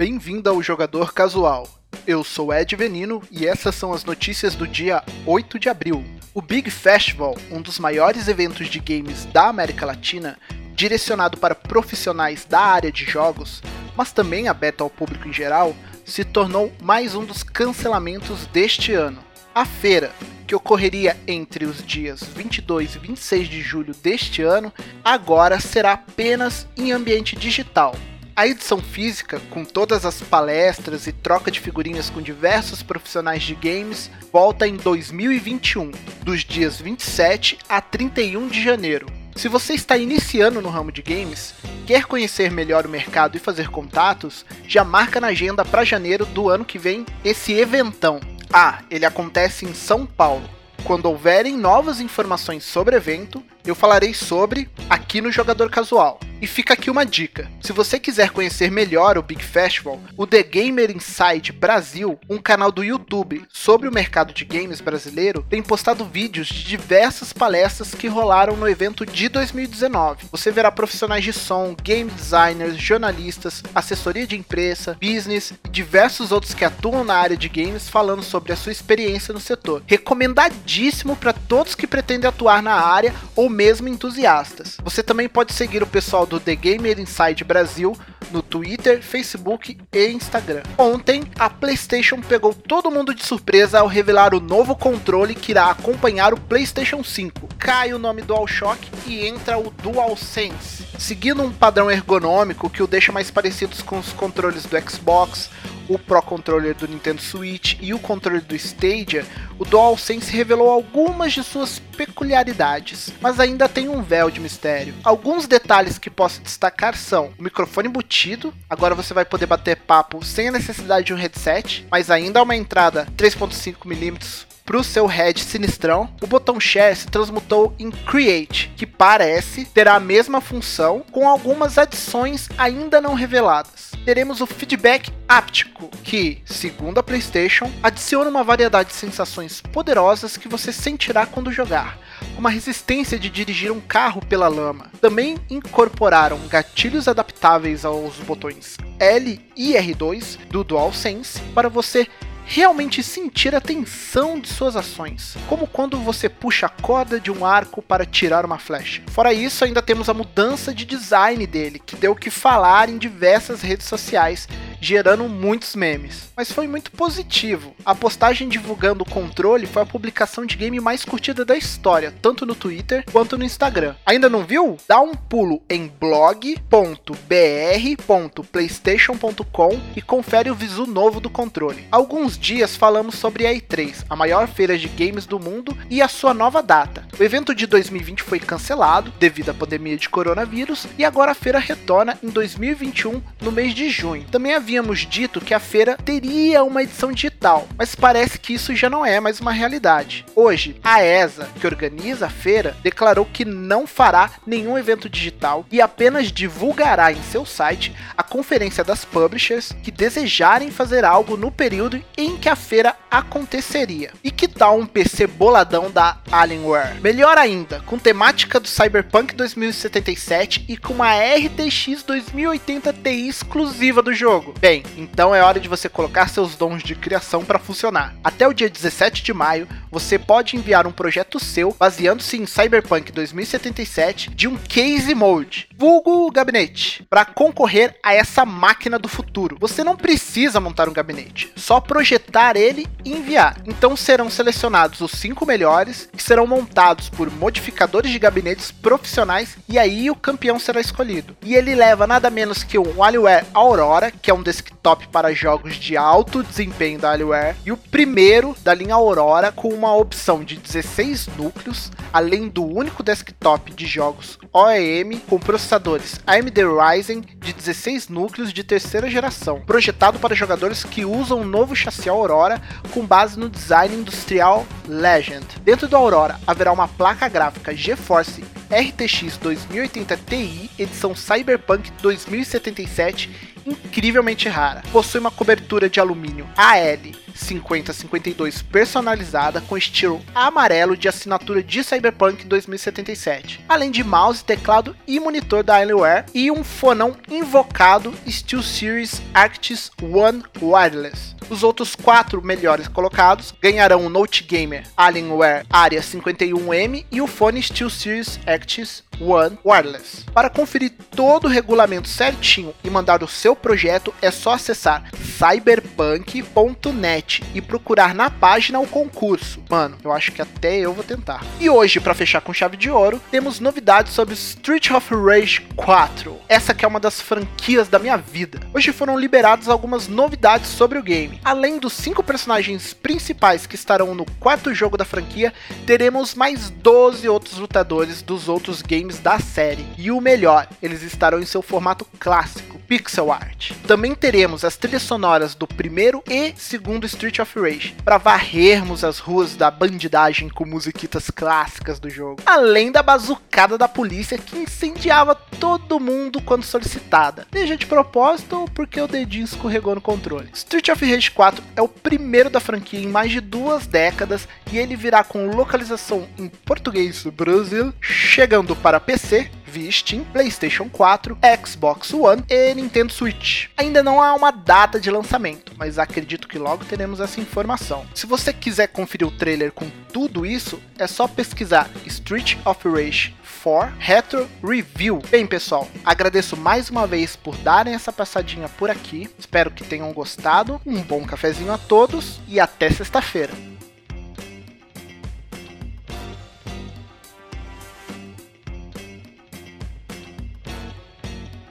Bem-vindo ao Jogador Casual. Eu sou Ed Venino e essas são as notícias do dia 8 de abril. O Big Festival, um dos maiores eventos de games da América Latina, direcionado para profissionais da área de jogos, mas também aberto ao público em geral, se tornou mais um dos cancelamentos deste ano. A feira, que ocorreria entre os dias 22 e 26 de julho deste ano, agora será apenas em ambiente digital. A edição física, com todas as palestras e troca de figurinhas com diversos profissionais de games, volta em 2021, dos dias 27 a 31 de janeiro. Se você está iniciando no ramo de games, quer conhecer melhor o mercado e fazer contatos, já marca na agenda para janeiro do ano que vem esse eventão. Ah, ele acontece em São Paulo. Quando houverem novas informações sobre o evento, eu falarei sobre aqui no Jogador Casual. E fica aqui uma dica: se você quiser conhecer melhor o Big Festival, o The Gamer Inside Brasil, um canal do YouTube sobre o mercado de games brasileiro, tem postado vídeos de diversas palestras que rolaram no evento de 2019. Você verá profissionais de som, game designers, jornalistas, assessoria de imprensa, business e diversos outros que atuam na área de games falando sobre a sua experiência no setor. Recomendadíssimo para todos que pretendem atuar na área ou mesmo entusiastas. Você também pode seguir o pessoal do The Gamer Inside Brasil no Twitter, Facebook e Instagram. Ontem, a PlayStation pegou todo mundo de surpresa ao revelar o novo controle que irá acompanhar o PlayStation 5. Cai o nome DualShock e entra o DualSense, seguindo um padrão ergonômico que o deixa mais parecido com os controles do Xbox, o Pro Controller do Nintendo Switch e o controle do Stadia, o DualSense revelou algumas de suas peculiaridades, mas ainda tem um véu de mistério. Alguns detalhes que posso destacar são o microfone embutido, agora você vai poder bater papo sem a necessidade de um headset, mas ainda há uma entrada 3.5mm para o seu head sinistrão, o botão Share se transmutou em Create, que parece ter a mesma função com algumas adições ainda não reveladas. Teremos o feedback áptico, que, segundo a PlayStation, adiciona uma variedade de sensações poderosas que você sentirá quando jogar, como a resistência de dirigir um carro pela lama. Também incorporaram gatilhos adaptáveis aos botões L e R2 do DualSense para você realmente sentir a tensão de suas ações, como quando você puxa a corda de um arco para tirar uma flecha. Fora isso, ainda temos a mudança de design dele, que deu o que falar em diversas redes sociais gerando muitos memes. Mas foi muito positivo. A postagem divulgando o controle foi a publicação de game mais curtida da história, tanto no Twitter quanto no Instagram. Ainda não viu? Dá um pulo em blog.br.playstation.com e confere o visu novo do controle. Alguns dias falamos sobre a E3, a maior feira de games do mundo, e a sua nova data. O evento de 2020 foi cancelado devido à pandemia de coronavírus e agora a feira retorna em 2021 no mês de junho. Também havia havíamos dito que a feira teria uma edição digital, mas parece que isso já não é mais uma realidade. Hoje, a ESA, que organiza a feira, declarou que não fará nenhum evento digital e apenas divulgará em seu site a conferência das publishers que desejarem fazer algo no período em que a feira aconteceria. E que tal um PC boladão da Alienware? Melhor ainda, com temática do Cyberpunk 2077 e com uma RTX 2080 Ti exclusiva do jogo. Bem, então é hora de você colocar seus dons de criação para funcionar. Até o dia 17 de maio, você pode enviar um projeto seu baseando-se em Cyberpunk 2077 de um case mode, vulgo gabinete, para concorrer a essa máquina do futuro. Você não precisa montar um gabinete, só projetar ele e enviar. Então serão selecionados os cinco melhores, que serão montados por modificadores de gabinetes profissionais e aí o campeão será escolhido. E ele leva nada menos que um Alienware Aurora, que é um desktop para jogos de alto desempenho da Alienware, e o primeiro da linha Aurora com uma opção de 16 núcleos, além do único desktop de jogos OEM com processadores AMD Ryzen de 16 núcleos de terceira geração, projetado para jogadores que usam o novo chassi Aurora com base no design industrial Legend. Dentro do Aurora haverá uma placa gráfica GeForce RTX 2080 Ti edição Cyberpunk 2077 incrivelmente rara. Possui uma cobertura de alumínio AL 5052 personalizada com estilo amarelo de assinatura de Cyberpunk 2077, além de mouse, teclado e monitor da Alienware e um fonão invocado SteelSeries Arctis One Wireless. Os outros quatro melhores colocados ganharão o Note Gamer Alienware Area 51M e o fone SteelSeries Arctis One Wireless. Para conferir todo o regulamento certinho e mandar o seu projeto, é só acessar cyberpunk.net e procurar na página o concurso. Mano, eu acho que até eu vou tentar. E hoje, para fechar com chave de ouro, temos novidades sobre Street of Rage 4. Essa que é uma das franquias da minha vida. Hoje foram liberadas algumas novidades sobre o game. Além dos cinco personagens principais que estarão no quarto jogo da franquia, teremos mais 12 outros lutadores dos outros games da série. E o melhor, eles estarão em seu formato clássico, pixel art. Também teremos as trilhas sonoras do primeiro e segundo Street of Rage, para varrermos as ruas da bandidagem com musiquitas clássicas do jogo. Além da bazucada da polícia que incendiava todo mundo quando solicitada, seja de propósito ou porque o dedinho escorregou no controle. Street of Rage 4 é o primeiro da franquia em mais de duas décadas e ele virá com localização em português do Brasil, chegando para PC, via Steam, PlayStation 4, Xbox One e Nintendo Switch. Ainda não há uma data de lançamento, mas acredito que logo teremos essa informação. Se você quiser conferir o trailer com tudo isso, é só pesquisar Street of Rage 4 Retro Review. Bem, pessoal, agradeço mais uma vez por darem essa passadinha por aqui. Espero que tenham gostado. Um bom cafezinho a todos e até sexta-feira.